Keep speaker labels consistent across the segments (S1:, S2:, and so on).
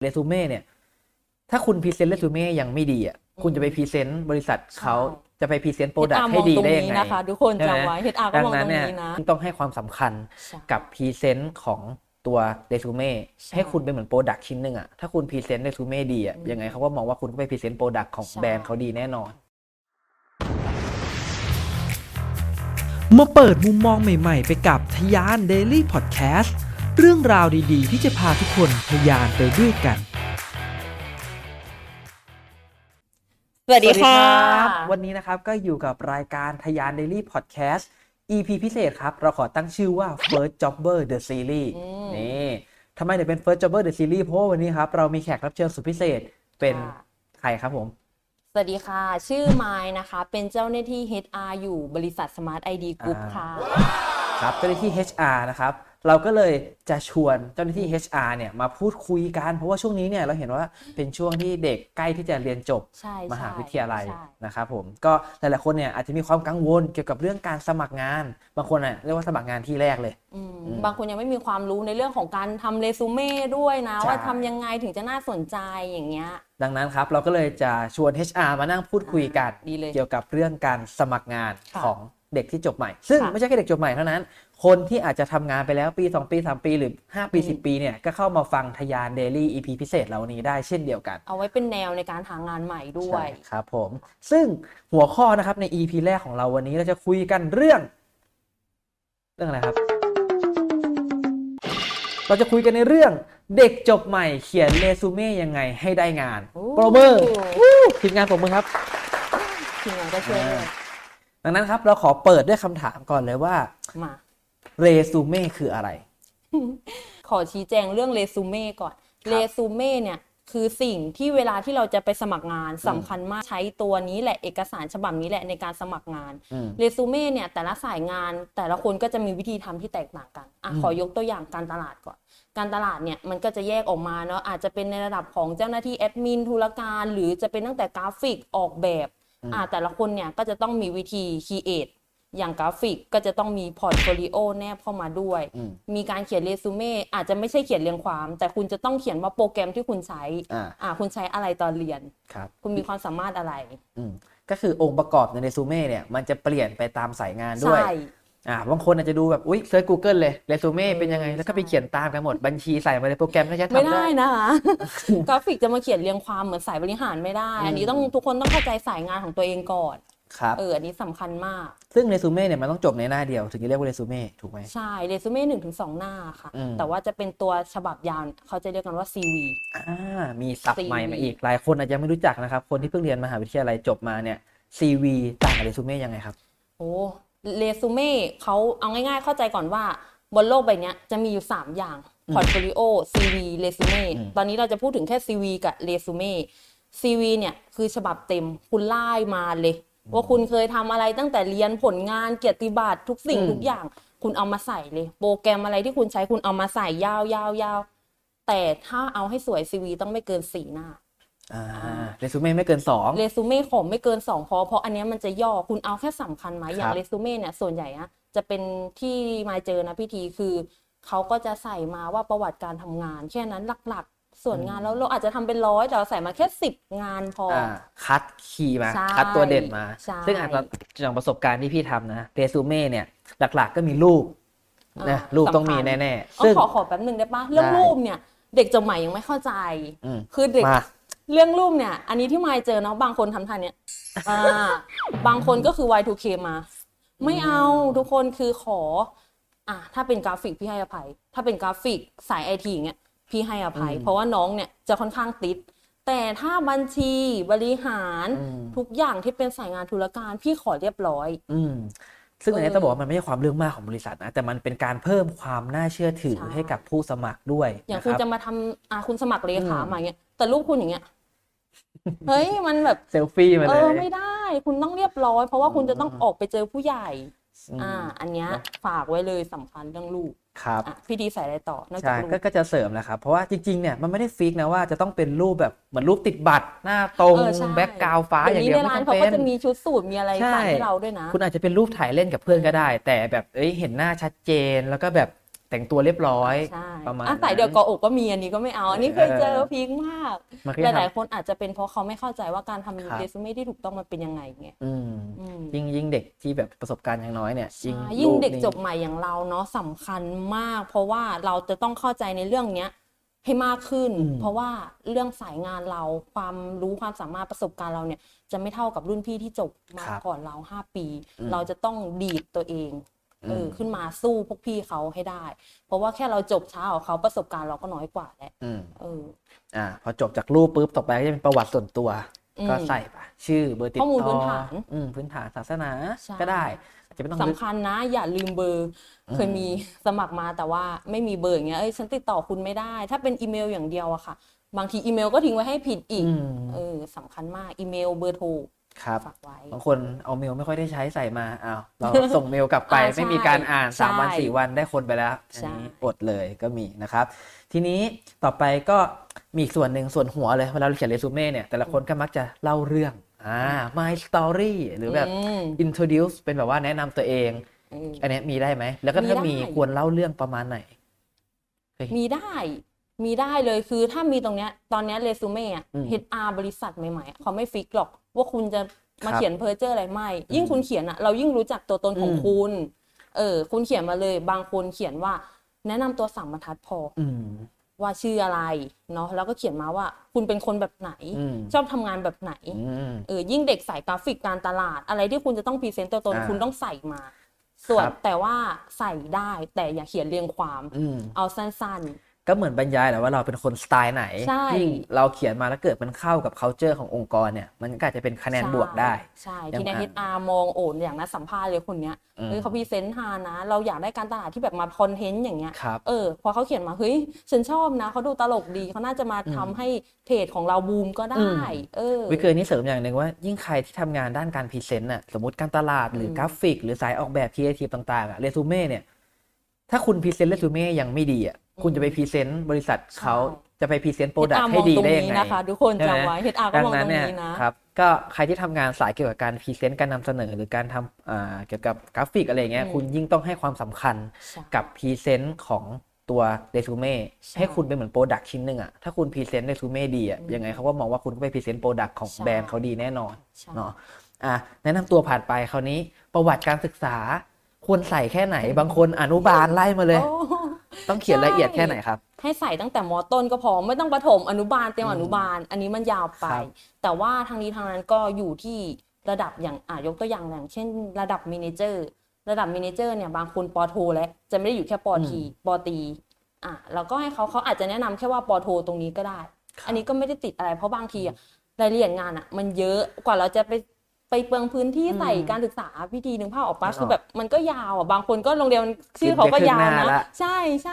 S1: เรซูเม่เนี่ย ถ้าคุณ present resume ยังไม่ดีอะคุณจะไป present บริษัทเขาจะไป present product ให้ดีได้ยังไง
S2: นะคะทุกคนจำไว้ HR ก็
S1: ดัง
S2: มอง
S1: นั้
S2: ต
S1: น
S2: รง
S1: เนี่ย
S2: นี้นะ
S1: ต้องให้ความสำคัญ
S2: ใช่
S1: กับ present ของตัวเรซูเม่
S2: ใช่
S1: ให้คุณเป็นเหมือน product ชิ้นหนึ่งอะถ้าคุณ present resume ดีอะยังไงเขาก็มองว่าคุณก็ไป present product ของ
S2: ใช่
S1: แบรนด์เขาดีแน่นอน
S3: มาเปิดมุมมองใหม่ ๆ ไปกับทยาน Daily Podcast เรื่องราวดีๆ ที่จะพาทุกคนทยานไปด้วยกัน
S2: สวัสดีค่ะ
S1: บวันนี้นะครับก็อยู่กับรายการทยาน Daily Podcast EP พิเศษครับ เราขอตั้งชื่อว่า First Jobber The Series
S2: อืม
S1: นี่ทำไมถึงเป็น First Jobber The Series เพราะว่าวันนี้ครับ เรามีแขกรับเชิญสุดพิเศษเป็น
S2: ค่ะ
S1: ใครครับผม
S2: สวัสดีค่ะ ชื่อไมล์นะคะ เป็นเจ้าหน้าที่ HR อยู่บริษัท Smart ID Group
S1: อ่า
S2: ค่ะ
S1: ครับเจ้าหน้าที่ HR นะครับ เราก็เลยจะชวนเจ้าหน้าที่ HR เนี่ยมาพูดคุยกัน เพราะว่าช่วงนี้เนี่ยเราเห็นว่าเป็นช่วงที่เด็กใกล้ที่จะเรียนจบ
S2: ใช่
S1: มหาวิทยาลัย
S2: ใช่
S1: นะครับผมก็หลายๆคนเนี่ยอาจจะมีความกังวลเกี่ยวกับเรื่องการสมัครงาน บางคนอะเรียกว่าสมัครงานที่แรกเลย
S2: อืม
S1: อืม
S2: บางคนยังไม่มีความรู้ในเรื่องของการทำเรซูเม่ด้วยนะ
S1: ใช่
S2: ว่าทำยังไงถึงจะน่าสนใจอย่างเงี้ย
S1: ดังนั้นครับ เราก็เลยจะชวน HR มานั่งพูดคุยกัน
S2: ดีเลย
S1: เกี่ยวกับเรื่องการสมัครงาน
S2: ค่ะ
S1: ของเด็กที่จบใหม่ ซึ่ง
S2: ค่ะ
S1: ไม่ใช่แค่เด็กจบใหม่เท่านั้น คนที่อาจจะทำงานไปแล้วปี 2 ปี 3 ปีหรือ 5 ปี
S2: อืม
S1: 10 ปีเนี่ยก็เข้ามาฟังทยาน Daily EP พิเศษเหล่านี้ได้เช่นเดียวกัน
S2: เอาไว้เป็นแนวในการหางานใหม่ด้วย
S1: ใช่ครับผม ซึ่งหัวข้อนะครับใน EP แรกของเราวันนี้เราจะคุยกันเรื่อง เรื่องอะไรครับ เราจะคุยกันในเรื่องเด็กจบใหม่เขียนเรซูเม่ยังไงให้ได้งาน
S2: โอ้
S1: โปรเมอร์ทีมงานผมมือครับ
S2: ทีมงานก็ช่วยด้วย
S1: ดังนั้นครับ เราขอเปิดด้วยคำถามก่อนเลยว่า
S2: มา
S1: เรซูเม่คืออะไร
S2: ขอชี้แจงเรื่องเรซูเม่ก่อน เรซูเม่เนี่ยคือสิ่งที่เวลาที่เราจะไปสมัครงานสำคัญมากใช้ตัวนี้แหละเอกสารฉบับนี้แหละในการสมัครงาน
S1: อืม
S2: เรซูเม่เนี่ยแต่ละสายงานแต่ละคนก็จะมีวิธีทำที่แตกต่างกันอะ
S1: อืม
S2: ขอยกตัวอย่างการตลาดก่อน การตลาดเนี่ยมันก็จะแยกออกมาเนาะอาจจะเป็นในระดับของเจ้าหน้าที่แอดมินธุรการ หรือจะเป็นตั้งแต่กราฟิกออกแบบอะแต่ละคนเนี่ยก็จะต้องมีวิธี create อย่างกราฟิกก็จะต้องมี portfolio แนบเข้ามาด้วย
S1: อืม
S2: มีการเขียนเรซูเม่อาจจะไม่ใช่เขียนเรียงความ แต่คุณจะต้องเขียนว่าโปรแกรมที่คุณใช้
S1: อ่า
S2: อ่าคุณใช้อะไรตอนเรียน
S1: ครับ
S2: คุณมีความสามารถอะไร
S1: อืมก็คือองค์ประกอบในเรซูเม่เนี่ยมันจะเปลี่ยนไปตามสายงานด้วย
S2: ใช่
S1: อ่าบางคนอาจจะดูแบบอุ้ย search Google เลยเรซูเม่เป็นยังไง แล้วก็ไปเขียนตามกันหมดบัญชีใส่มาในโปรแกรมแล้วจะ
S2: ไม่
S1: ทำ
S2: ได้
S1: ได้
S2: นะคะกราฟิกจะมาเขียนเรียงความเหมือนสายบริหารไม่ได้ อันนี้ต้องทุกคนต้องเข้าใจสายงานของตัวเองก่อน
S1: ครับ
S2: เอออันนี้สำคัญมาก
S1: ซึ่งเรซูเม่เนี่ยมันต้องจบในหน้าเดียวถึงจะเรียกว่าเรซูเม่ถูกไหม
S2: ใช่เรซูเม่หนึ่งถึงสองหน้าค่ะ
S1: อืม
S2: แต่ว่าจะเป็นตัวฉบับยาวเขาจะเรียกกันว่า CV
S1: อ่ามีศัพท์
S2: CV
S1: ใหม่มาอีกหลายคนอาจจะไม่รู้จักนะครับ คนที่เพิ่งเรียนมหาวิทยาลัยจบมาเนี่ย CV ต่างกับเรซูเม่ยังไงครับ
S2: โอ้เรซูเม่เขาเอาง่ายๆเข้าใจก่อนว่าบนโลกใบเนี้ยจะมีอยู่ 3 อย่าง portfolio CV resume
S1: อืม
S2: ตอนนี้เราจะพูดถึงแค่ CV กับ resume CV เนี่ยคือฉบับเต็มคุณไล่มาเลย ว่าคุณเคยทำอะไรตั้งแต่เรียนผลงานเกียรติบัตรทุกสิ่ง
S1: อืม
S2: ทุกอย่าง คุณเอามาใส่เลย โปรแกรมอะไรที่คุณใช้คุณเอามาใส่ยาวยาวยาวแต่ถ้าเอาให้สวย CV ต้องไม่เกินสี่หน้า
S1: อ่าเรซูเม่ไม่เกินสอง
S2: ซูเม่ของไม่เกิน2พอเพราะอันเนี้ยมันจะย่อคุณเอาแค่สำคัญไหมอย่า
S1: ครั
S2: ง
S1: บ
S2: เรซูเม่เนี่ยส่วนใหญ่อะจะเป็นที่มาเจอนะพี่ทีคือเขาก็จะใส่มาว่าประวัติการทำงาน แค่นั้นหลักๆ ส่วนงานแล้วเราอาจจะทำเป็นร้อยแต่เราใส่มาแค่สิบงานพออ
S1: อ่าคัดคีย์มา
S2: ใช่
S1: คัดตัวเด่นมา
S2: ใช่
S1: ซึ่งอาจจะจากประสบการณ์ที่พี่ทำนะเรซูเม่เนี่ย หลักๆก็มีรูปนะ
S2: อ่า
S1: รูปต้องมี
S2: สำคัญ
S1: แน่
S2: เอา
S1: ๆซึ่ง
S2: ขอขอแป๊บหนึ่งได้ปะเรื่อง
S1: ได้
S2: รูปเนี่ย เด็กจบใหม่ยังไม่เข้าใจ
S1: อืม
S2: คือเด็ก
S1: มา
S2: เรื่องรูปเนี่ย อันนี้ที่มายเจอเนาะบางคนทำท่าเนี้ยอ่าบางคนก็คือ Y2K มา ไม่เอาทุกคนคือขออะถ้าเป็นกราฟิกพี่ให้อภัย ถ้าเป็นกราฟิกสายไอทีอย่างเงี้ย พี่ให้อภัย
S1: อืม
S2: เพราะว่าน้องเนี่ยจะค่อนข้างติด แต่ถ้าบัญชีบริหาร
S1: อืม
S2: ทุกอย่างที่เป็นสายงานธุรการพี่ขอเรียบร้อย
S1: อืมซึ่งอันนี้
S2: เออ
S1: ต้องบอกว่ามันไม่ใช่ความเรื่องมากของบริษัทนะแต่มันเป็นการเพิ่มความน่าเชื่อถือ
S2: ใช่
S1: ให้กับผู้สมัครด้วย
S2: อย่าง
S1: นะ
S2: คุณ
S1: รับ
S2: จะมาทำอะคุณสมัครเลขา
S1: อืม
S2: มาอย่างเงี้ยแต่รูปคุณอย่างเงี้ยเฮ้ยมันแบบ
S1: เซลฟี่มา
S2: เอ
S1: เล
S2: อยไม่ได้ คุณต้องเรียบร้อย เพราะว่าคุณจะต้อง
S1: อืม
S2: ออกไปเจอผู้ใหญ่
S1: ม
S2: อ่าอันเนี้ย
S1: เนอะ
S2: ฝากไว้เลยสำคัญเรื่องลูก
S1: ครับ
S2: อะพี่ดีใส่อะไรต่อนอกจา
S1: ใช่
S2: กลูก
S1: ก็ก็จะเสริมแหละครับเพราะว่าจริงๆเนี่ยมันไม่ได้ฟิกนะว่าจะต้องเป็นรูปแบบเหมือนรูปติดบัตรหน้าตรง
S2: เออใช่
S1: แบ็กกราวฟ้าอย่างเดียว
S2: นี้ใน
S1: ไม่
S2: ร้าน
S1: จำ
S2: เขา
S1: เป็
S2: ก็
S1: น
S2: จะมีชุดสูตรมีอะไร
S1: ใช่
S2: ใส่ให้เราด้วยนะ
S1: คุณอาจจะเป็นรูปถ่ายเล่นกับเพื่อนก็ได้ แต่แบบเอ้ยเห็นหน้าชัดเจนแล้วก็แบบ แต่งตัวเรียบร้อย
S2: ใช่
S1: ประมาณ
S2: อะใส่เดี๋ยวกออกก็มีอันนี้ก็ไม่เอา อันนี้เคยเจอ
S1: เออ
S2: พีคมาก
S1: มันก็
S2: ห
S1: จะ
S2: ลาย
S1: ทำ
S2: ๆคนอาจจะเป็นเพราะเขาไม่เข้าใจว่าการทำ
S1: ครับ
S2: เรซูเม่ที่ถูกต้องมันเป็นยังไงไง
S1: อืม
S2: อืม
S1: ยิ่งยิ่งเด็กที่แบบประสบการณ์ยังน้อยเนี่ย
S2: ใช่ยิ่งเด็ก
S1: รูปนี่
S2: จบใหม่อย่างเราเนาะสำคัญมาก เพราะว่าเราจะต้องเข้าใจในเรื่องเนี้ยให้มากขึ้น
S1: อืม
S2: เพราะว่าเรื่องสายงานเราความรู้ความสามารถประสบการณ์เราเนี่ยจะไม่เท่ากับรุ่นพี่ที่จบมา
S1: ครับ
S2: ก่อนเราห้าปี
S1: อืม
S2: เราจะต้องดีดตัวเอง เออ
S1: ม
S2: ขึ้นมาสู้พวกพี่เขาให้ได้ เพราะว่าแค่เราจบช้ากว่าเขาประสบการณ์เราก็น้อยกว่าแหละ
S1: อืม
S2: เออ
S1: อ่า พอจบจากรูปปุ๊บต่อไปก็จะเป็นประวัติส่วนตัว
S2: อืม
S1: ก็ใส่ไปชื่อเบอร์ติด
S2: ข้อมูล
S1: ต่
S2: พื้
S1: อน
S2: ฐาน
S1: อืมพื้นฐานศาสนา
S2: ใช่
S1: ก็ได้อาจจะไม่ต้องลึก
S2: สำคัญนะ อย่าลืมเบอร์
S1: อืม
S2: เคยมีสมัครมาแต่ว่าไม่มีเบอร์อย่างเงี้ยเอ้ยฉันติดต่อคุณไม่ได้ ถ้าเป็นอีเมลอย่างเดียวอะค่ะ บางทีอีเมลก็ทิ้งไว้ให้ผิดอีก
S1: อืม
S2: เออสำคัญมากอีเมลเบอร์โทร
S1: ครับ
S2: ฝากไว้
S1: บางคนเอาเมลไม่ค่อยได้ใช้ใส่มาอ้าวเราส่งเมลกลับไป
S2: อ่าใช่
S1: ไม่มีการอ่านสามวัน
S2: ใช่
S1: สี่วันได้คนไปแล้ว
S2: ใช่
S1: อันนี้อดเลยก็มีนะครับ ทีนี้ต่อไปก็มีอีกส่วนหนึ่งส่วนหัวเลยเวลาเราเขียนเรซูเม่เนี่ยแต่ละคนก็มักจะเล่าเรื่องอ่า my story หรือแบบ
S2: อืม
S1: introduce เป็นแบบว่าแนะนำตัวเอง
S2: เออ
S1: อันเนี้ยมีได้ไหม แล้วก็ถ้า
S2: มี
S1: มี
S2: ได้
S1: ควรเล่าเรื่องประมาณไหน
S2: มีได้ มีได้เลยคือถ้ามีตรงเนี้ยตอนเนี้ยเรซูเม่อะ
S1: อืม
S2: HR บริษัทใหม่ๆอะเขาไม่ฟิกหรอก ว่าคุณจะมา
S1: ครับ
S2: เขียนเพอร์เจอร์อะไรไม่ ยิ่งคุณเขียนอะเรายิ่งรู้จักตัวตนของ
S1: อืม
S2: คุณ เออ คุณเขียนมาเลย บางคนเขียนว่า แนะนำตัวสามบรรทัดพอ
S1: อืม
S2: ว่าชื่ออะไรเนาะแล้วก็เขียนมาว่า คุณเป็นคนแบบไหน
S1: อืม
S2: ชอบทำงานแบบไหน
S1: อืม
S2: เออยิ่งเด็กสายกราฟิกการตลาด อะไรที่คุณจะต้อง present ตัวตน
S1: อ่า
S2: คุณต้องใส่มา ส่วน
S1: ครับ
S2: แต่ว่าใส่ได้แต่อย่าเขียนเรียงความ
S1: อืม
S2: เอาสั้น
S1: ก็เหมือนบรรยายแหละว่าเราเป็นคนสไตล์ไหน
S2: ใช่
S1: ยิ่งเราเขียนมาแล้วเกิดมันเข้ากับ culture ขององค์กรเนี่ย มันก็อาจจะเป็นคะแนน
S2: ใช่
S1: บวกได้
S2: ใช่
S1: อย่าง
S2: ที่ใน
S1: อะ
S2: ฮิต HR มองโอ้โหอย่างนัดสัมภาษณ์เลยคนเนี้ย
S1: อืม
S2: เฮ้ยเขา present ฮานะ เราอยากได้การตลาดที่แบบมาคอนเทนต์อย่างเงี้ย
S1: ครับ
S2: เออ พอเขาเขียนมา เฮ้ย ฉันชอบนะ เขาดูตลกดี เขาน่าจะมาทำให้เพจของเราบูมก็
S1: อื
S2: ได้
S1: ม
S2: เออ
S1: วิเคยนี่เสริมอย่างหนึ่งว่า ยิ่งใครที่ทำงานด้านการ present น่ะ สมมติการตลาดหรืออ
S2: ม
S1: กราฟิก หรือสายออกแบบครีเอทีฟต่างๆอะเรซูเม่เนี่ย ถ้าคุณ present เรซูเม่ยังไม่ดีอะ คุณจะไปพรีเซนต์บริษัทเขาจะไปพรีเซนต์โปรดัก
S2: HR
S1: ต์ให้ดีได้ยัง
S2: มอตร
S1: ไง
S2: นะคะทุกคน
S1: ใช่ไหม
S2: จำไว้ HR ก็
S1: ดัง
S2: มอง
S1: นั้
S2: ต
S1: น
S2: รง
S1: เนี่ย
S2: นี้นะ
S1: ครับก็ใครที่ทำงานสายเกี่ยวกับการ present การนำเสนอ หรือการทำอ่าเกี่ยวกับกราฟิกอะไรเงี้ย
S2: อืม
S1: คุณยิ่งต้องให้ความสำคัญ
S2: ใช่
S1: กับ present ของตัวเรซูเม่
S2: ใช่
S1: ให้คุณเป็นเหมือน product ชิ้นหนึ่งอะถ้าคุณ present เรซูเม่ดีอะยังไงเขาก็มองว่าคุณก็ไป present product ของ
S2: ใช่
S1: แบรนด์เขาดีแน่นอน
S2: ใช่
S1: เนาะอะแนะนำตัวผ่านไปคราวนี้ประวัติการศึกษา ควรใส่แค่ไหน บางคนอนุบาลไล่มาเลย
S2: โอ้
S1: ต้องเขียนละเอียดแค่ไหนครับ
S2: ให้ใส่ตั้งแต่มอต้นก็พอไม่ต้องประถมอนุบาลเตรียมอนุบาล อันนี้มันยาวไป
S1: ครับ
S2: แต่ว่าทางนี้ทางนั้นก็อยู่ที่ระดับอย่างอะยกตัวอย่างอย่างเช่น ระดับมินิเจอร์ระดับมินิเจอร์เนี่ยบางคนปอโทแล้วจะไม่ได้อยู่แค่ปอทีปอตีอะเราก็ให้เขาเขาอาจจะแนะนำแค่ว่าปอโทตรงนี้ก็ได้ อันนี้ก็ไม่ได้ติดอะไรเพราะบางทีอะรายละเอียดงานอะ มันเยอะกว่าเราจะไป ไปเปลืองพื้นที่ใส่
S1: อืม
S2: การศึกษาพิธีหนึ่งภาพออกปะ
S1: นึกออก
S2: คือแบบมันก็ยาวอะบางคนก็โรงเรียนชื่อเขาก็ยาว
S1: เขียนแค่ครึ่งหน้า
S2: นะ
S1: ละ
S2: ใช่ใช่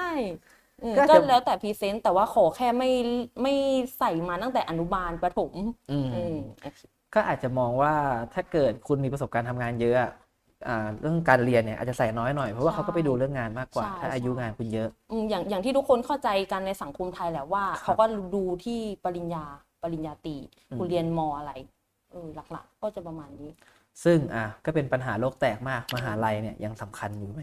S2: เออ
S1: ก็
S2: ก็
S1: จะ
S2: แล้วแต่พรีเซนต์แต่ว่าขอแค่ไม่ไม่ใส่มาตั้งแต่อนุบาลประถม
S1: อืม
S2: อืม
S1: ก็อาจจะมองว่าถ้าเกิดคุณมีประสบการณ์ทำงานเยอะอะอ่าเรื่องการเรียนเนี่ยอาจจะใส่น้อยหน่อยเพราะว่า
S2: ใช่
S1: เขาก็ไปดูเรื่องงานมากกว่า
S2: ใช่
S1: ถ้าอายุ
S2: ใช่
S1: งานคุณเยอะ
S2: อืมอย่างอย่างที่ทุกคนเข้าใจกันในสังคมไทยแหละว่า
S1: ครับ
S2: เขาก็ดูที่ปริญญาปริญญาตรี
S1: อืม
S2: คุณเรียนมอะไรเออหลักๆ ก็จะประมาณนี้
S1: ซึ่งอะก็เป็นปัญหาโลกแตกมากมหาลัยเนี่ยยังสำคัญอยู่ไหม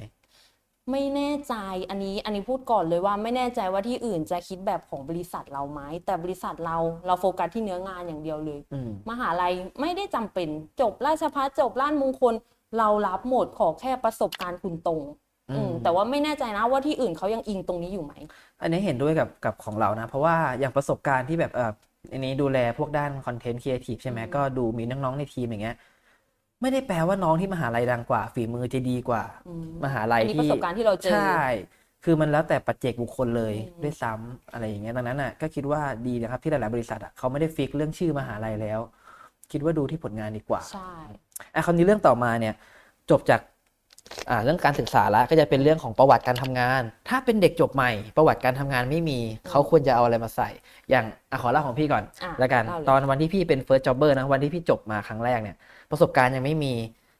S2: ไม่แน่ใจอันนี้อันนี้พูดก่อนเลยว่าไม่แน่ใจว่าที่อื่นจะคิดแบบของบริษัทเราไหมแต่บริษัทเราเราโฟกัสที่เนื้องานอย่างเดียวเลย
S1: อืม
S2: มหาลัยไม่ได้จำเป็นจบราชภัฏจบล้านมงคล เรารับหมดขอแค่ประสบการณ์คุณตรง
S1: อืม
S2: อืมแต่ว่าไม่แน่ใจนะว่าที่อื่นเขายังอิงตรงนี้อยู่ไหม
S1: อันนี้เห็นด้วยกับกับของเรานะ เพราะว่าอย่างประสบการณ์ที่แบบเอออันนี้ดูแลพวกด้านคอนเทนต์ครีเอทีฟใช่ไหม
S2: อืม
S1: ก็ดูมีน้องๆในทีมอย่างเงี้ยไม่ได้แปลว่าน้องที่มหาลัยดังกว่า ฝีมือจะดีกว่า
S2: อืม
S1: มหาลัย
S2: อันนี้
S1: ที่
S2: ประสบการณ์ที่เราเจอ
S1: ใช่ คือมันแล้วแต่ปัจเจกบุคคลเลย
S2: อืม
S1: ด้วยซ้ำอะไรอย่างเงี้ยดังนั้นอะก็คิดว่าดีนะครับที่หลายๆบริษัทอะเขาไม่ได้ fix เรื่องชื่อมหาลัยแล้ว คิดว่าดูที่ผลงานดีกว่า
S2: ใช่
S1: อะคราวนี้เรื่องต่อมาเนี่ย จบจากอ่า เรื่องการศึกษาแล้วก็จะเป็นเรื่องของประวัติการทำงาน ถ้าเป็นเด็กจบใหม่ ประวัติการทำงานไม่มีเขาควรจะเอาอะไรมาใส่ อย่างอะขอเล่าของพี่ก่อน
S2: อะ
S1: แล้วกัน
S2: เล่าเลย
S1: ตอนวันที่พี่เป็น first jobber นะวันที่พี่จบมาครั้งแรกเนี่ยประสบการณ์ยังไม่มี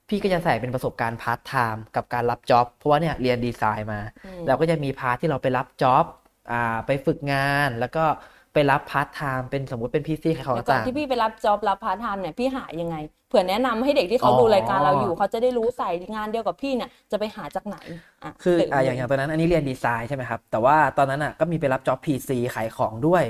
S1: พี่ก็จะใส่เป็นประสบการณ์พาร์ทไทม์กับการรับ job เพราะว่าเนี่ยเรียนดีไซน์มา
S2: อืม
S1: เราก็จะมี part ที่เราไปรับ job อ่าไปฝึกงานแล้วก็ ไปรับพาร์ทไทม์เป็นสมมติเป็นพีซีขายของ
S2: แล้วก่อน
S1: ต่าง
S2: ที่พี่ไปรับ job รับพาร์ทไทม์เนี่ยพี่หายังไงเผื่อแนะนำให้เด็กที่เขา
S1: อ๋อ
S2: ดูรายการเราอยู่ เขาจะได้รู้สายงานเดียวกับพี่เนี่ยจะไปหาจากไหนอะ
S1: คือ
S2: เสริม
S1: อ่าอย่างอย่างตอนนั้นอันนี้เรียนดีไซน์ใช่ไหมครับ แต่ว่าตอนนั้นอะก็มีไปรับจ็อบ PC ขายของด้วย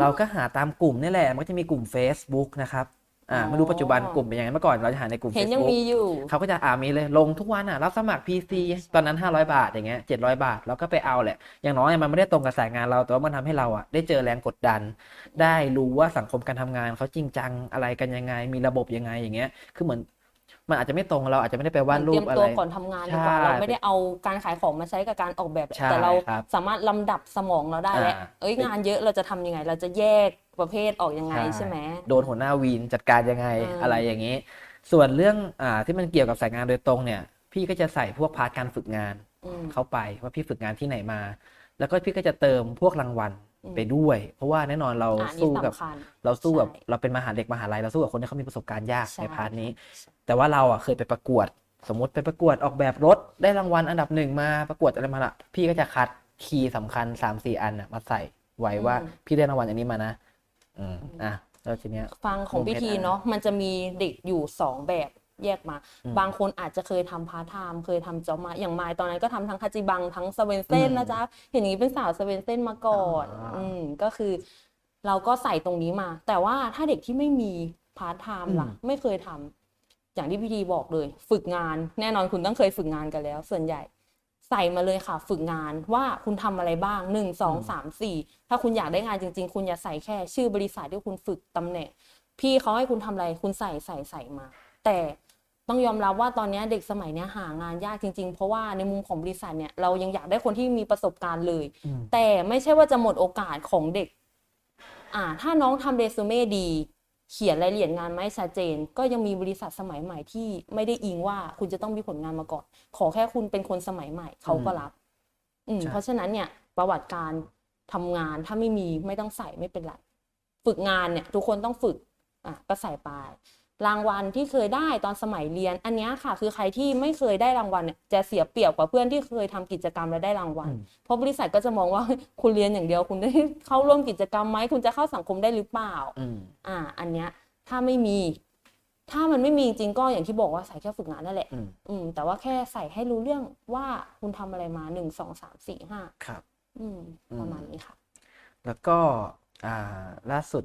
S1: เราก็หาตามกลุ่มนี่แหละมันก็จะมีกลุ่ม Facebook นะครับ อ่าไม่รู้ปัจจุบันกลุ่มเป็นยังไงเมื่อก่อนเราจะหาในกลุ่ม
S2: เห็นยัง
S1: Facebook
S2: มีอยู่
S1: เขาก็จะอ่ามีเลยลงทุกวันอะรับสมัคร PC ตอนนั้น 500 บาทอย่างเงี้ย700 บาทแล้วก็ไปเอาแหละ อย่างน้อยมันไม่ได้ตรงกับสายงานเรา แต่ว่ามันทำให้เราอะได้เจอแรงกดดัน ได้รู้ว่าสังคมการทำงานเขาจริงจังอะไรกันยังไง มีระบบยังไงอย่างเงี้ยคือเหมือนมันอาจจะไม่ตรงเราอาจจะไม่ได้ไปวาดรู
S2: เตรีย
S1: ป
S2: ม
S1: อะไร
S2: ตัวก่อนทำงานดีกว่า
S1: ใช่
S2: เราไม่ได้เอาการขายของมาใช้กับการออกแบบ
S1: ใช่
S2: แต่เรา
S1: ครับ
S2: สามารถลำดับสมองเราได้แล้ว
S1: อ่า
S2: เอ้ยงานเยอะเราจะทำยังไง เราจะแยก ประเภทออกยังไงใช่ไหม
S1: โดนหัวหน้าวีนจัดการยังไง
S2: อ่า
S1: อะไรอย่างนี้ ส่วนเรื่องอ่าที่มันเกี่ยวกับสายงานโดยตรงเนี่ย พี่ก็จะใส่พวกพาร์ทการฝึกงาน
S2: อืม
S1: เข้าไปว่าพี่ฝึกงานที่ไหนมา แล้วก็พี่ก็จะเติมพวกรางวัล
S2: อืม
S1: ไปด้วย เพราะว่าแน่นอนเรา
S2: อ่านี่
S1: สู้กับ
S2: สำคัญ
S1: เราสู้กับ
S2: ใช่
S1: เราเป็นมหาเด็กมหาลัยเราสู้กับคนที่เขามีประสบการณ์ยาก
S2: ใช่
S1: ใน part นี้ แต่ว่าเราอะเคยไปประกวด สมมติไปประกวดออกแบบรถได้รางวัลอันดับหนึ่งมาประกวดอะไรมาละพี่ก็จะคัด key สำคัญสามสี่อันน่ะมาใส่ไว้ว่าพี่ได้รางวัลอันนี้มานะ อืมอะแล้วทีเนี้ย
S2: ฟังของ
S1: ลง
S2: พิธี
S1: เพจอะ
S2: เนาะมันจะมีเด็กอยู่สองแบบแยกมา
S1: อืม
S2: บางคนอาจจะเคยทำพาร์ทไทม์เคยทำ job มาอย่างมายตอนนั้นก็ทำทั้งฮะจิบังทั้ง Swensen's
S1: อืม
S2: นะจ๊ะ เห็นอย่างนี้เป็นสาว Swensen's มาก่อน
S1: อ่า
S2: อืมก็คือ เราก็ใส่ตรงนี้มา แต่ว่าถ้าเด็กที่ไม่มีพาร์ทไทม์ล่ะ ไม่เคยทำอย่างที่พิธีบอกเลย ฝึกงานแน่นอนคุณต้องเคยฝึกงานกันแล้ว ส่วนใหญ่ ใส่มาเลยค่ะ ฝึกงานว่าคุณทำอะไรบ้างหนึ่งสองสามสี่ถ้าคุณอยากได้งานจริง ๆ คุณอย่าใส่แค่ ชื่อบริษัทที่คุณฝึกตำแหน่ง พี่เขาให้คุณทำอะไรคุณใส่ใส่ใส่มา แต่ต้องยอมรับว่าตอนนี้เด็กสมัยเนี้ยหางานยากจริง ๆ เพราะว่าในมุมของบริษัทเนี่ยเรายังอยากได้คนที่มีประสบการณ์เลย
S1: อืม
S2: แต่ไม่ใช่ว่าจะหมดโอกาสของเด็ก อ่า ถ้าน้องทำเรซูเม่ดี เขียนรายละเอียดงานไม่ชัดเจน ก็ยังมีบริษัทสมัยใหม่ที่ไม่ได้อิงว่าคุณจะต้องมีผลงานมาก่อน ขอแค่คุณเป็นคนสมัยใหม่เขาก็รับ อืม
S1: ใช่
S2: เพราะฉะนั้นเนี่ย ประวัติการทำงานถ้าไม่มีไม่ต้องใส่ไม่เป็นไร ฝึกงานเนี่ย ทุกคนต้องฝึกอะก็ใส่ไป รางวัลที่เคยได้ตอนสมัยเรียน อันเนี้ยค่ะ คือใครที่ไม่เคยได้รางวัลเนี่ยจะเสียเปรียบกว่าเพื่อนที่เคยทำกิจกรรมแล้วได้รางวัล
S1: อืม
S2: เพราะบริษัทก็จะมองว่าคุณเรียนอย่างเดียวคุณได้เข้าร่วมกิจกรรมไหมคุณจะเข้าสังคมได้หรือเปล่า
S1: อืม
S2: อ่า อันเนี้ยถ้าไม่มี ถ้ามันไม่มีจริงก็อย่างที่บอกว่าใส่แค่ฝึกงานนั่นแหละ
S1: อืม
S2: อืมแต่ว่าแค่ใส่ให้รู้เรื่องว่าคุณทำอะไรมาหนึ่งสองสามสี่ห้า
S1: ครับ
S2: อืม
S1: อืม
S2: ประมาณนี้ค่ะ
S1: แล้วก็อ่าล่าสุด